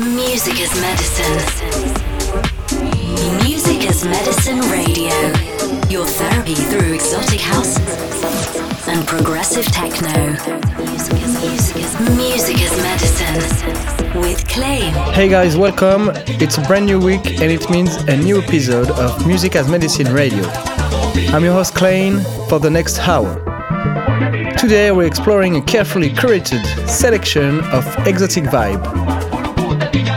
Music as medicine. Music as medicine radio. Your therapy through exotic house and progressive techno. Music as medicine with Clain. Hey guys, welcome. It's a brand new week and it means a new episode of Music as Medicine Radio. I'm your host Clain for the next hour. Today we're exploring a carefully curated selection of exotic vibe.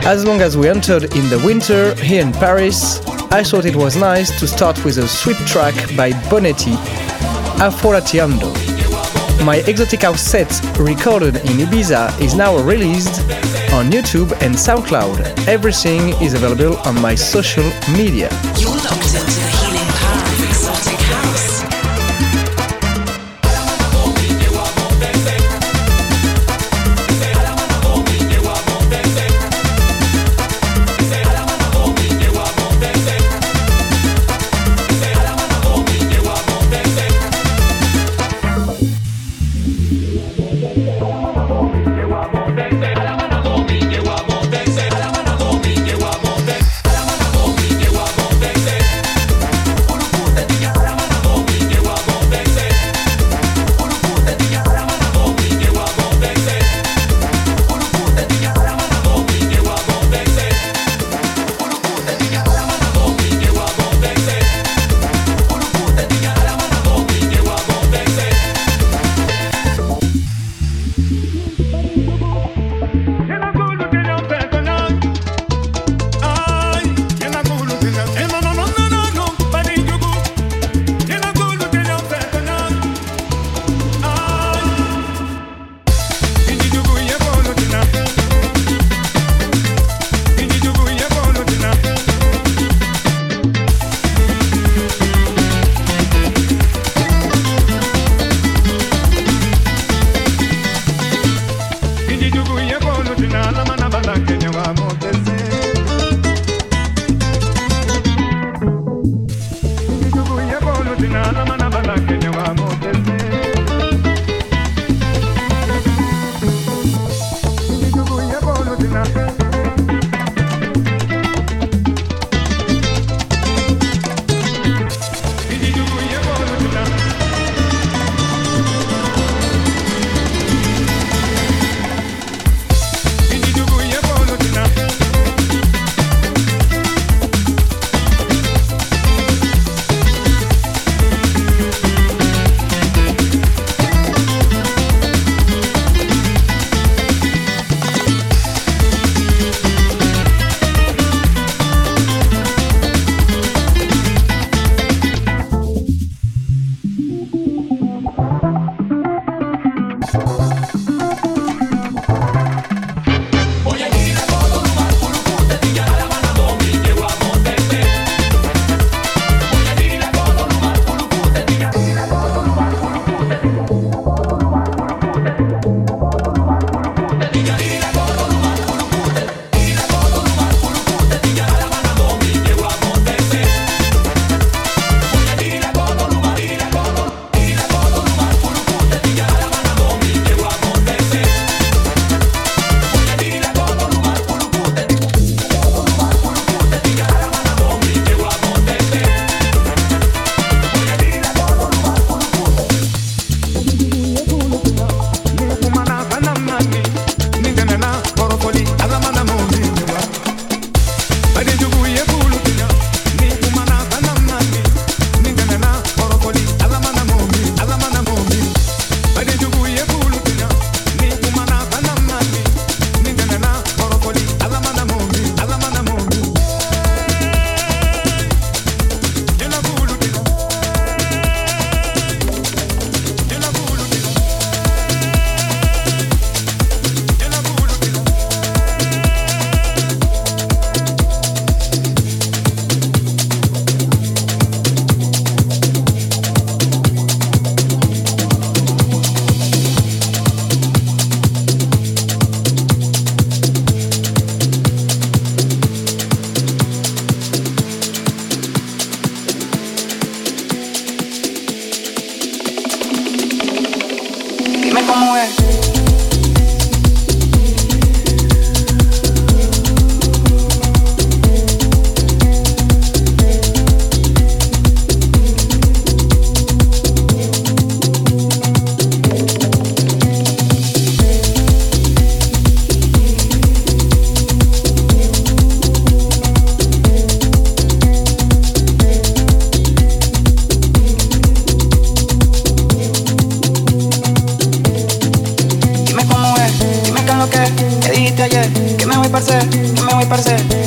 As long as we entered in the winter here in Paris, I thought it was nice to start with a sweet track by Bonetti, Afrolatineando. My exotic house set recorded in Ibiza is now released on YouTube and SoundCloud. Everything is available on my social media.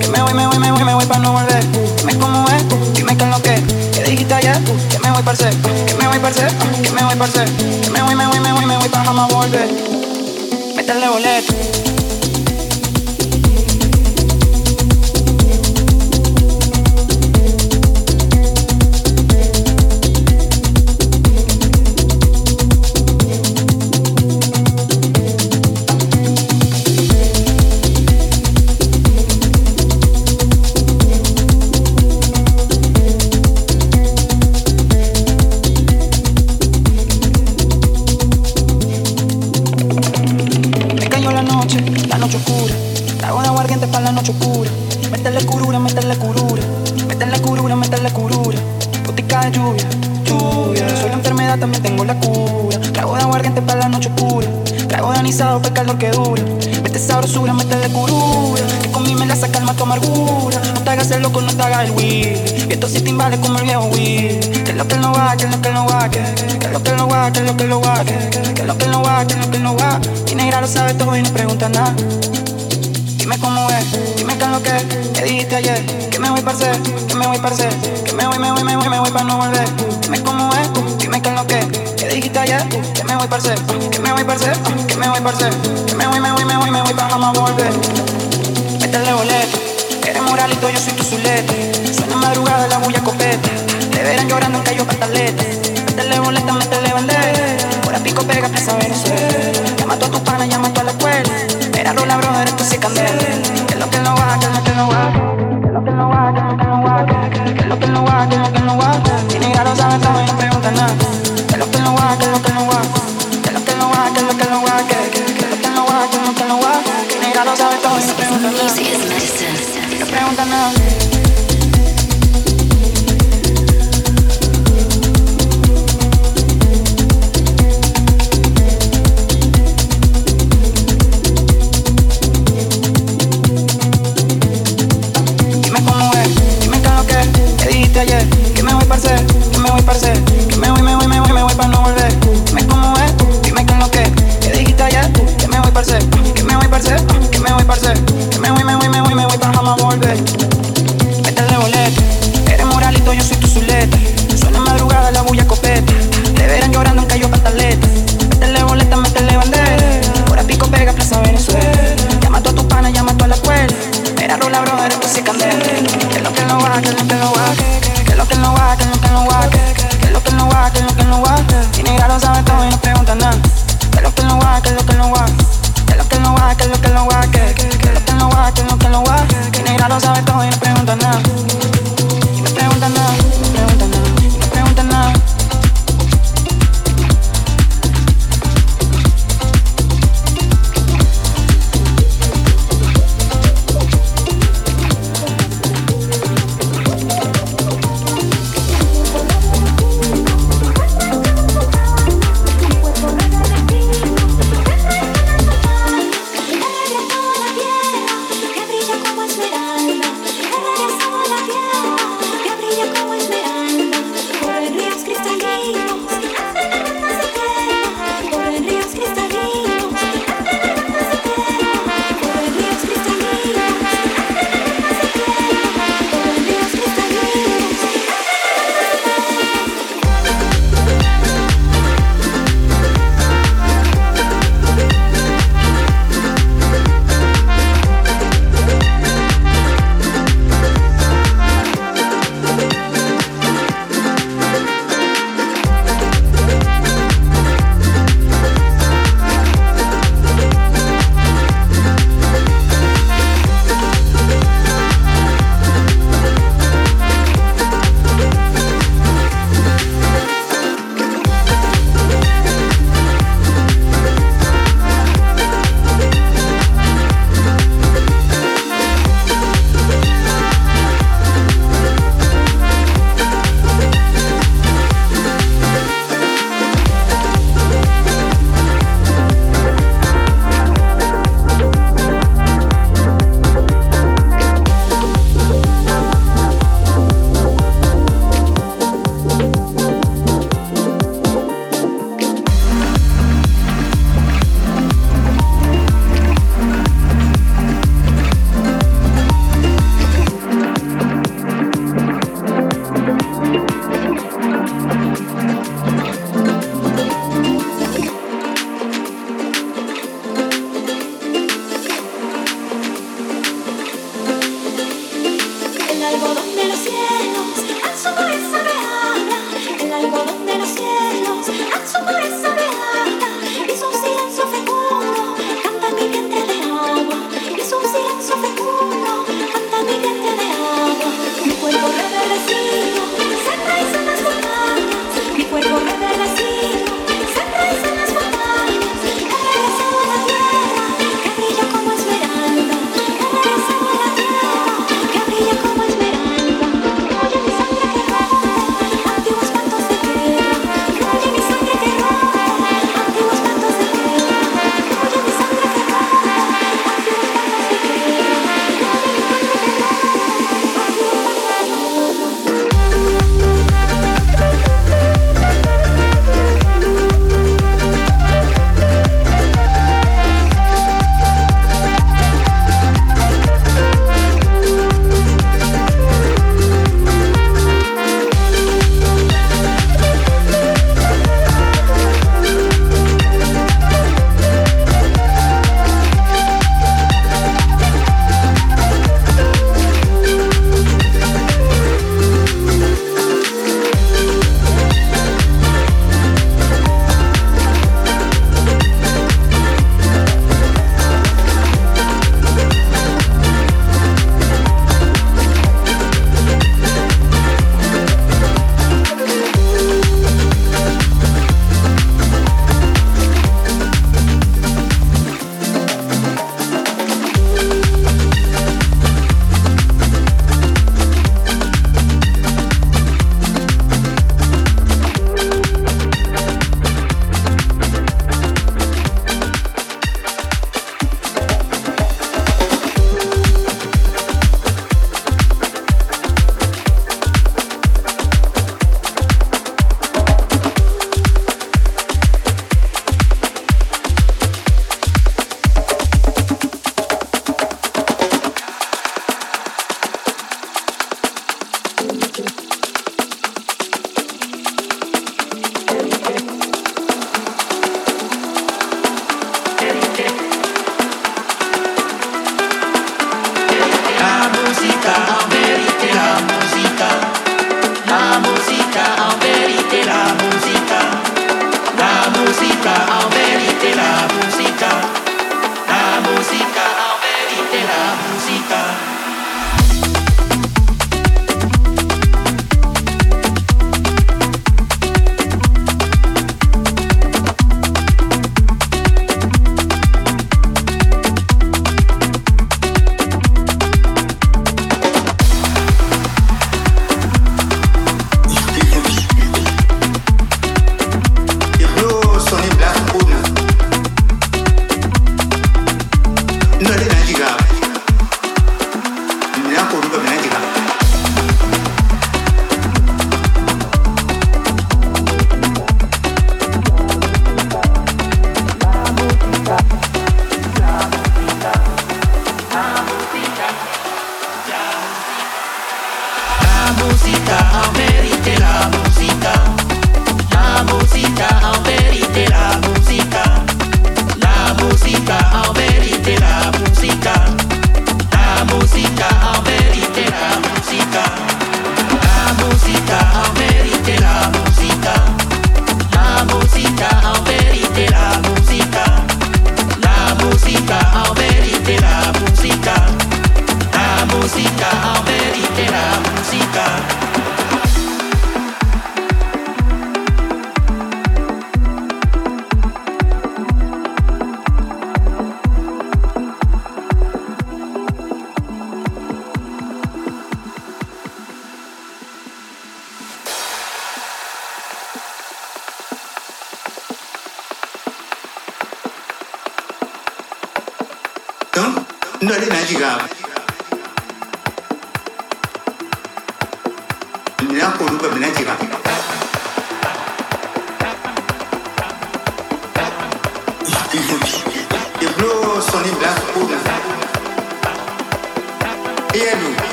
Que me voy, me voy, me voy, me voy pa' no volver. Dime cómo es, eh, dime qué es lo que. Que dijiste ayer, que me voy parce, que me voy parce, que me voy parce. Que me voy, me voy, me voy, me voy pa' jamás volver. Métale boleto.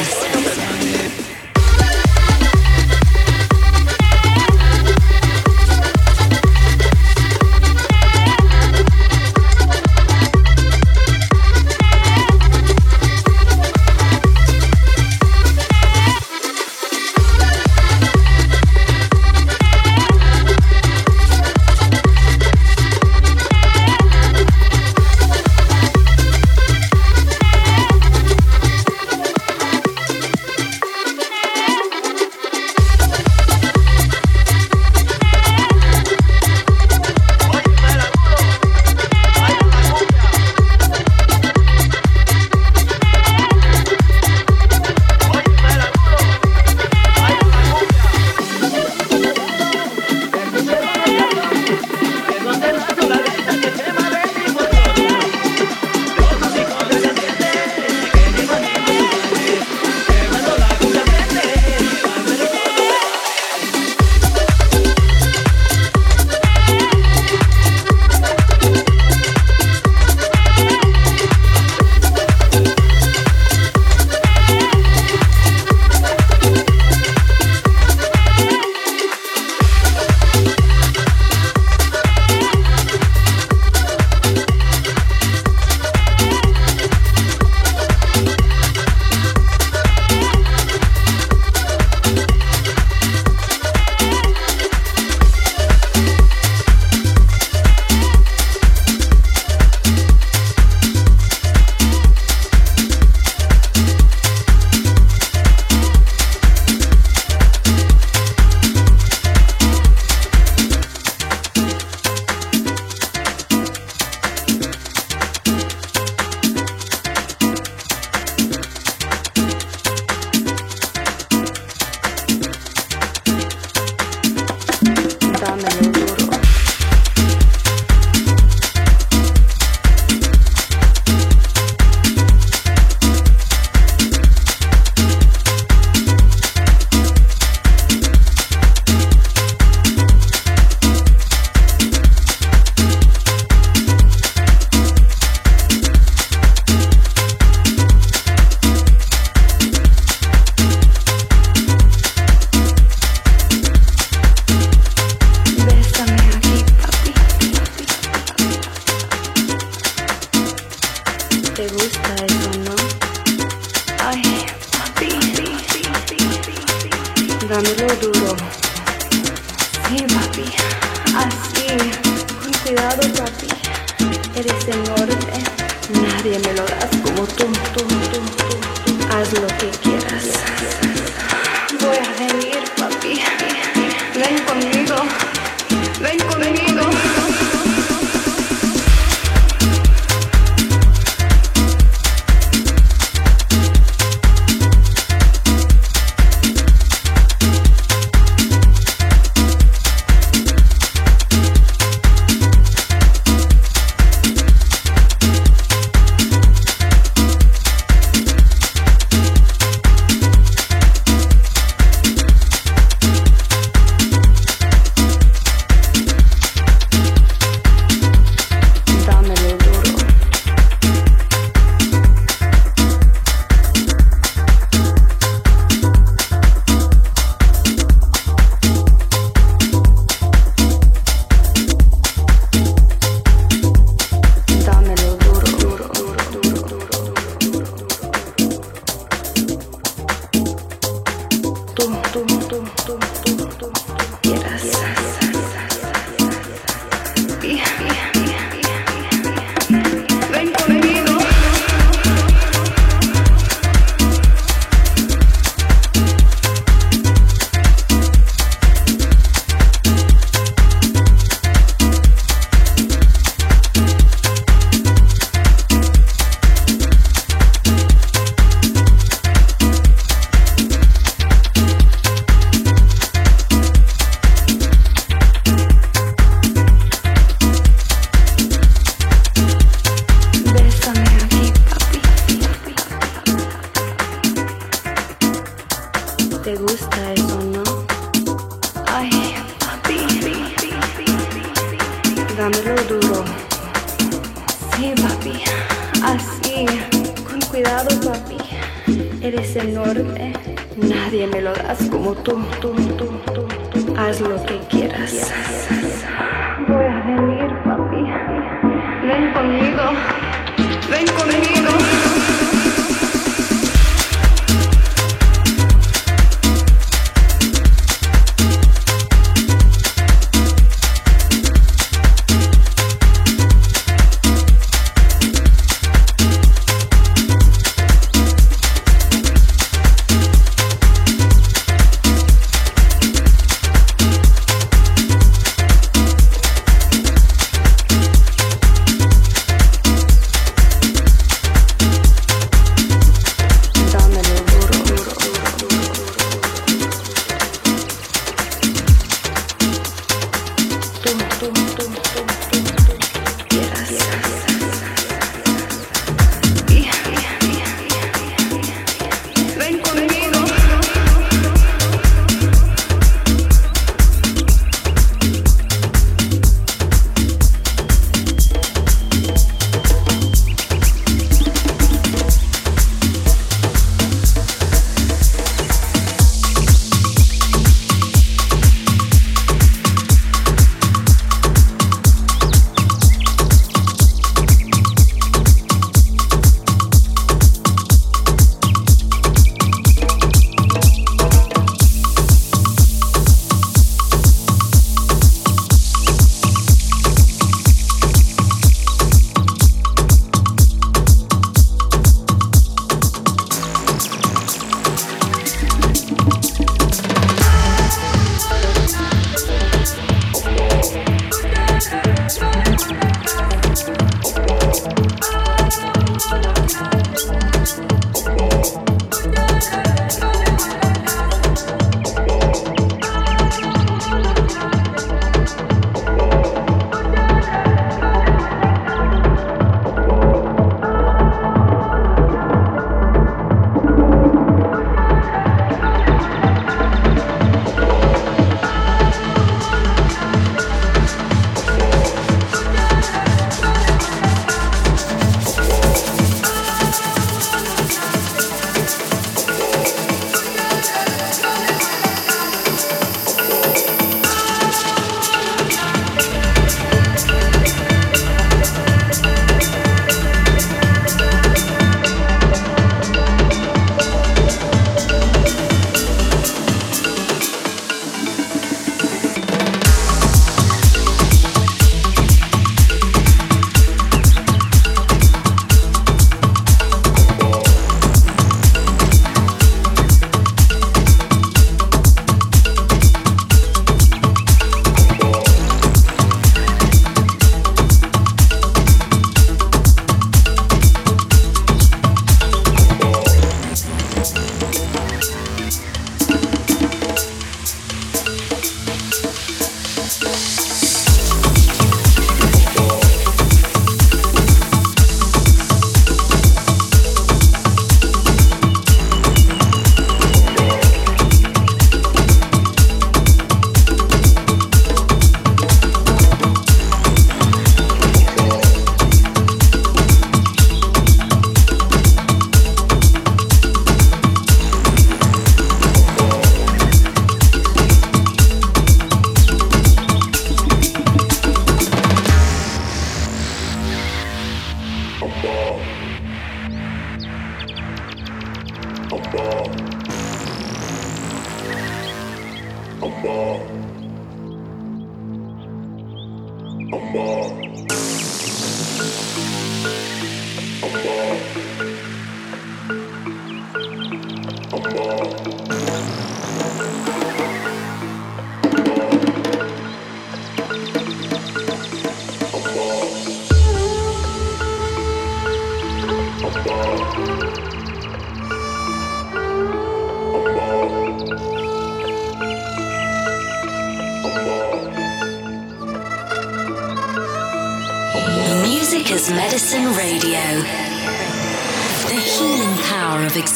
Yes.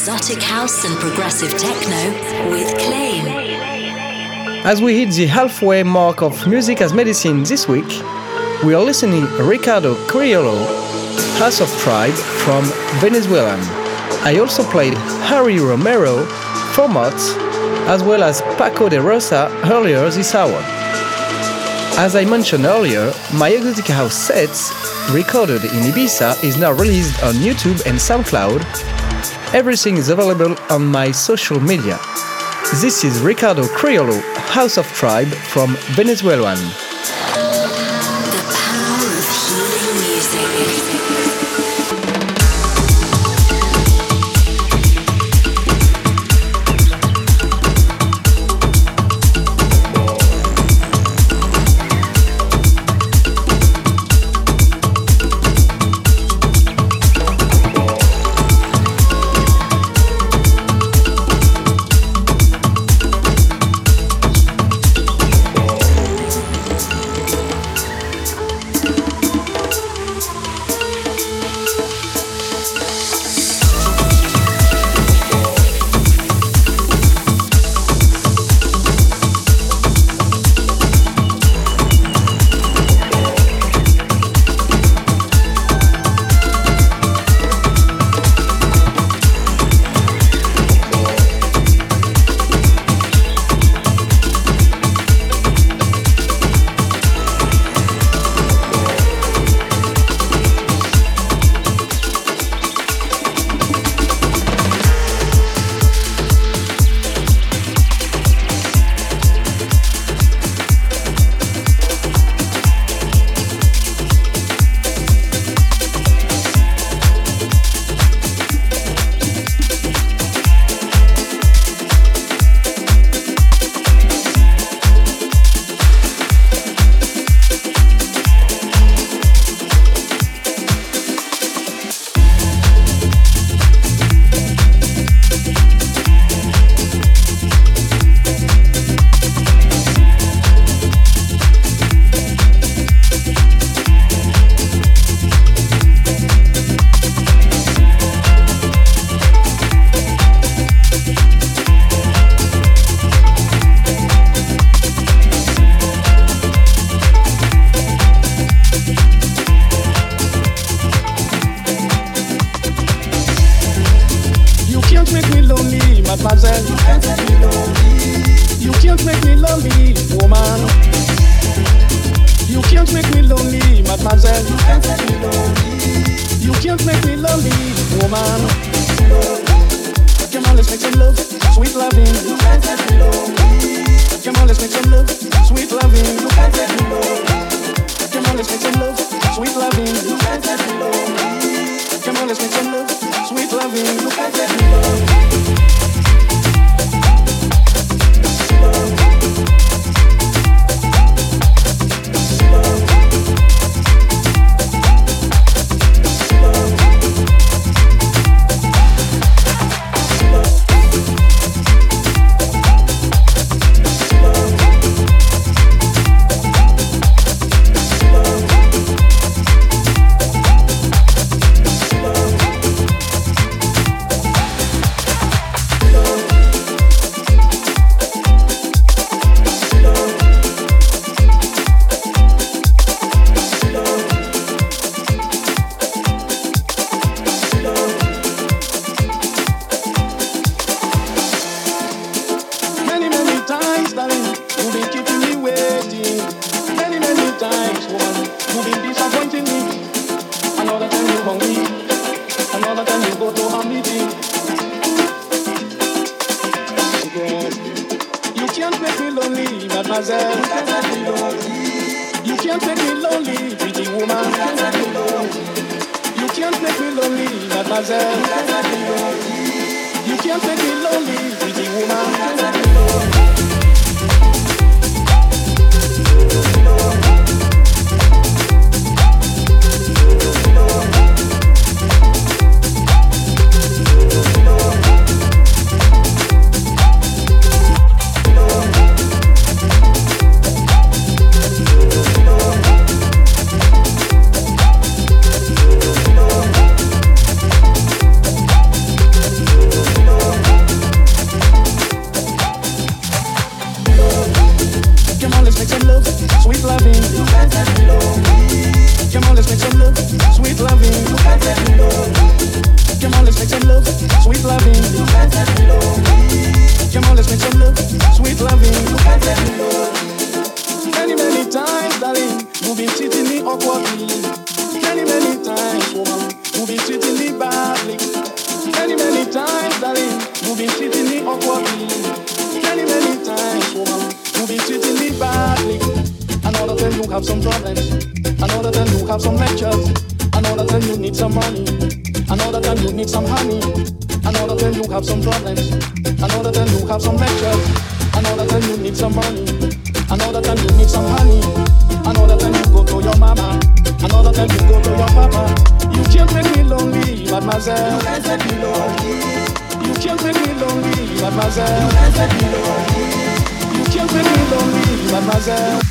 Exotic house and progressive techno with Clain. As we hit the halfway mark of Music as Medicine this week, we are listening Ricardo Criollo, House Afro Tribe from Venezuelan. I also played Harry Romero, Format, as well as Paco de Rosa earlier this hour. As I mentioned earlier, my exotic house sets recorded in Ibiza, is now released on YouTube and SoundCloud. Everything is available on my social media. This is Ricardo Criollo, House Afro Tribe from Venezuelan. silence makes a loving. Come on, let's make some love, sweet loving. Come on, let's make some love, sweet loving. Come on, let's make some love, sweet loving. Many, many times, darling, you've awkwardly. Many, many times, woman, you've badly. Many, many times, darling, you've awkwardly. Many, many times, woman, you've been treating me badly. Time you have some problems. I Another time you have some lectures. Another time you need some money. I Another time you need some honey. Another time you have some problems. I Another time you have some lectures. Another time you need some money. I Another time you need some honey. Another time you go to your mama. I Another time you go to your papa. You can't make me lonely, mademoiselle. You can't make me lonely. You can't make me lonely, mademoiselle. You can't make me lonely, mademoiselle.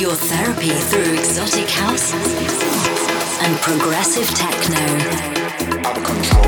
Your therapy through exotic house and progressive techno.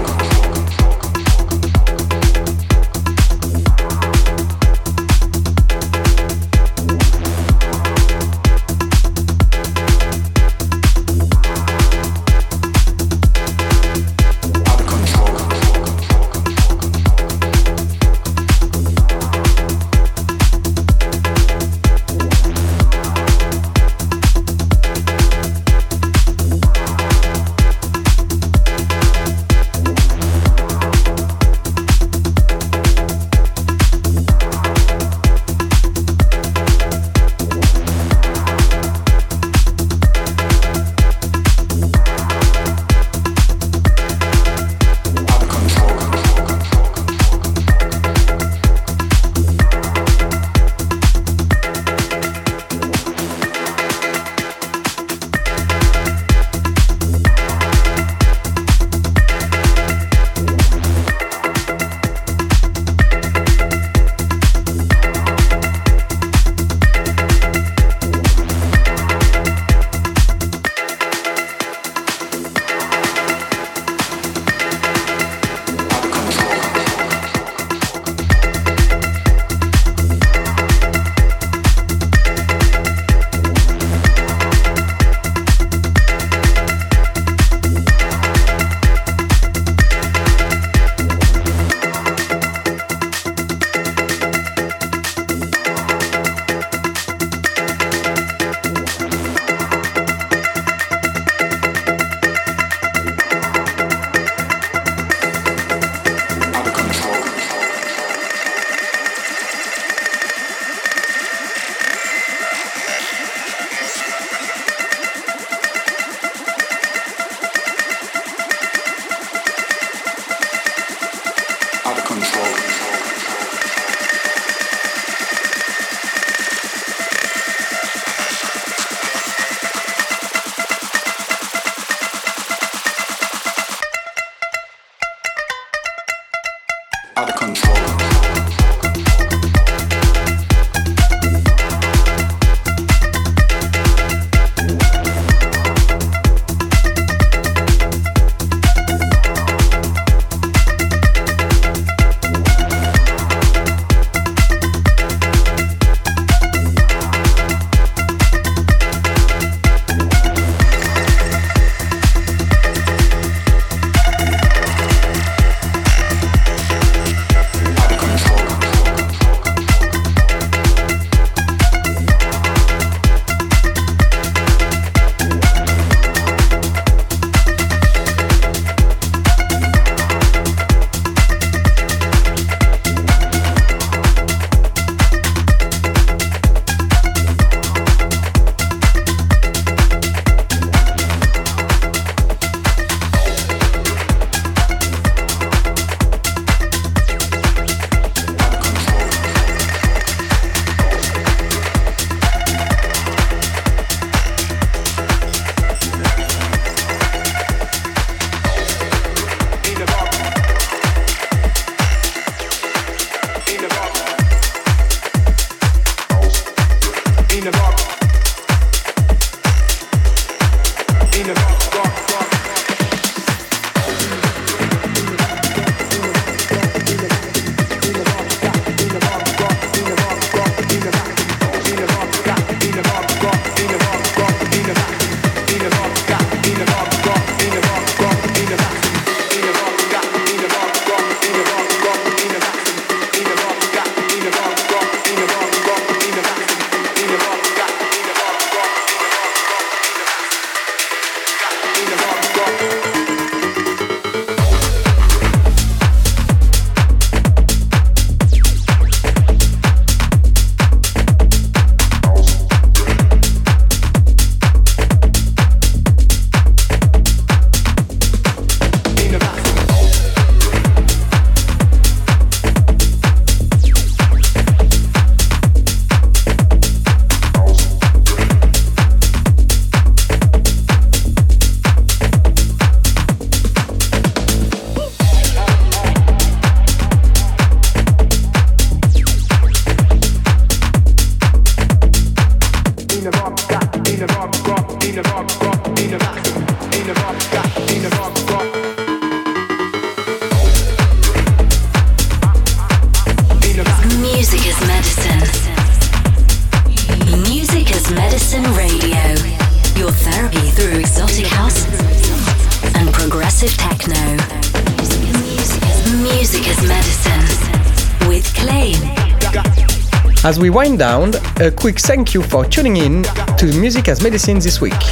As we wind down, a quick thank you for tuning in to Music as Medicine this week.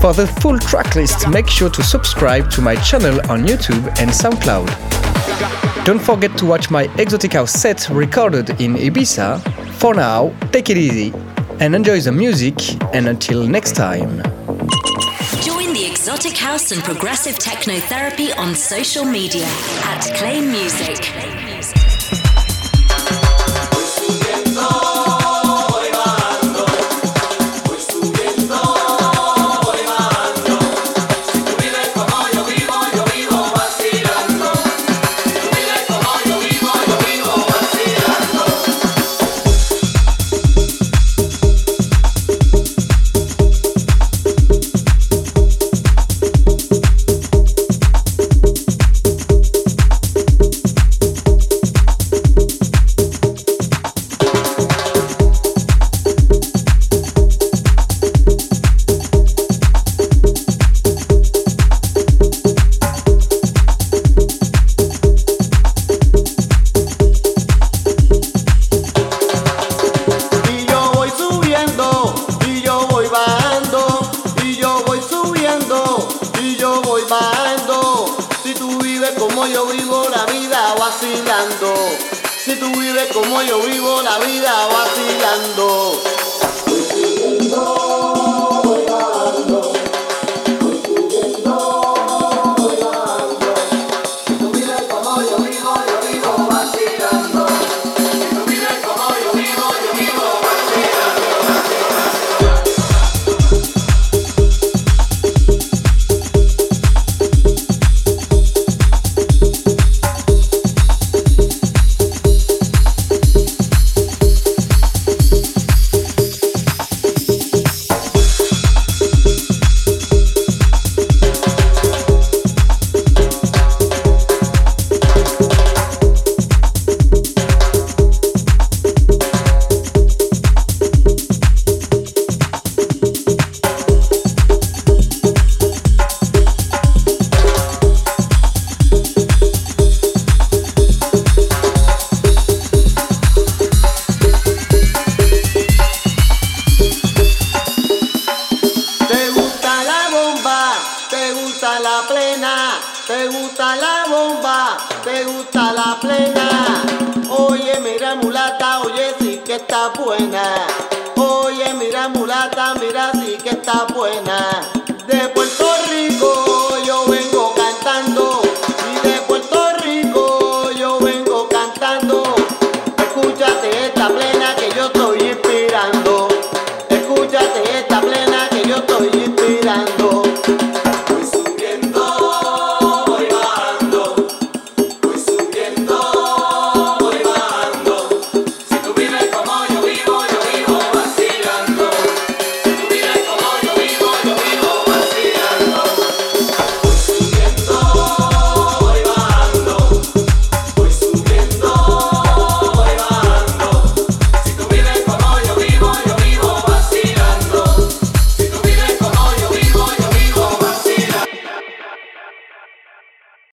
For the full track list, make sure to subscribe to my channel on YouTube and SoundCloud. Don't forget to watch my Exotic House set recorded in Ibiza. For now, take it easy and enjoy the music, and until next time. Join the Exotic House and Progressive Techno Therapy on social media at Clain Music.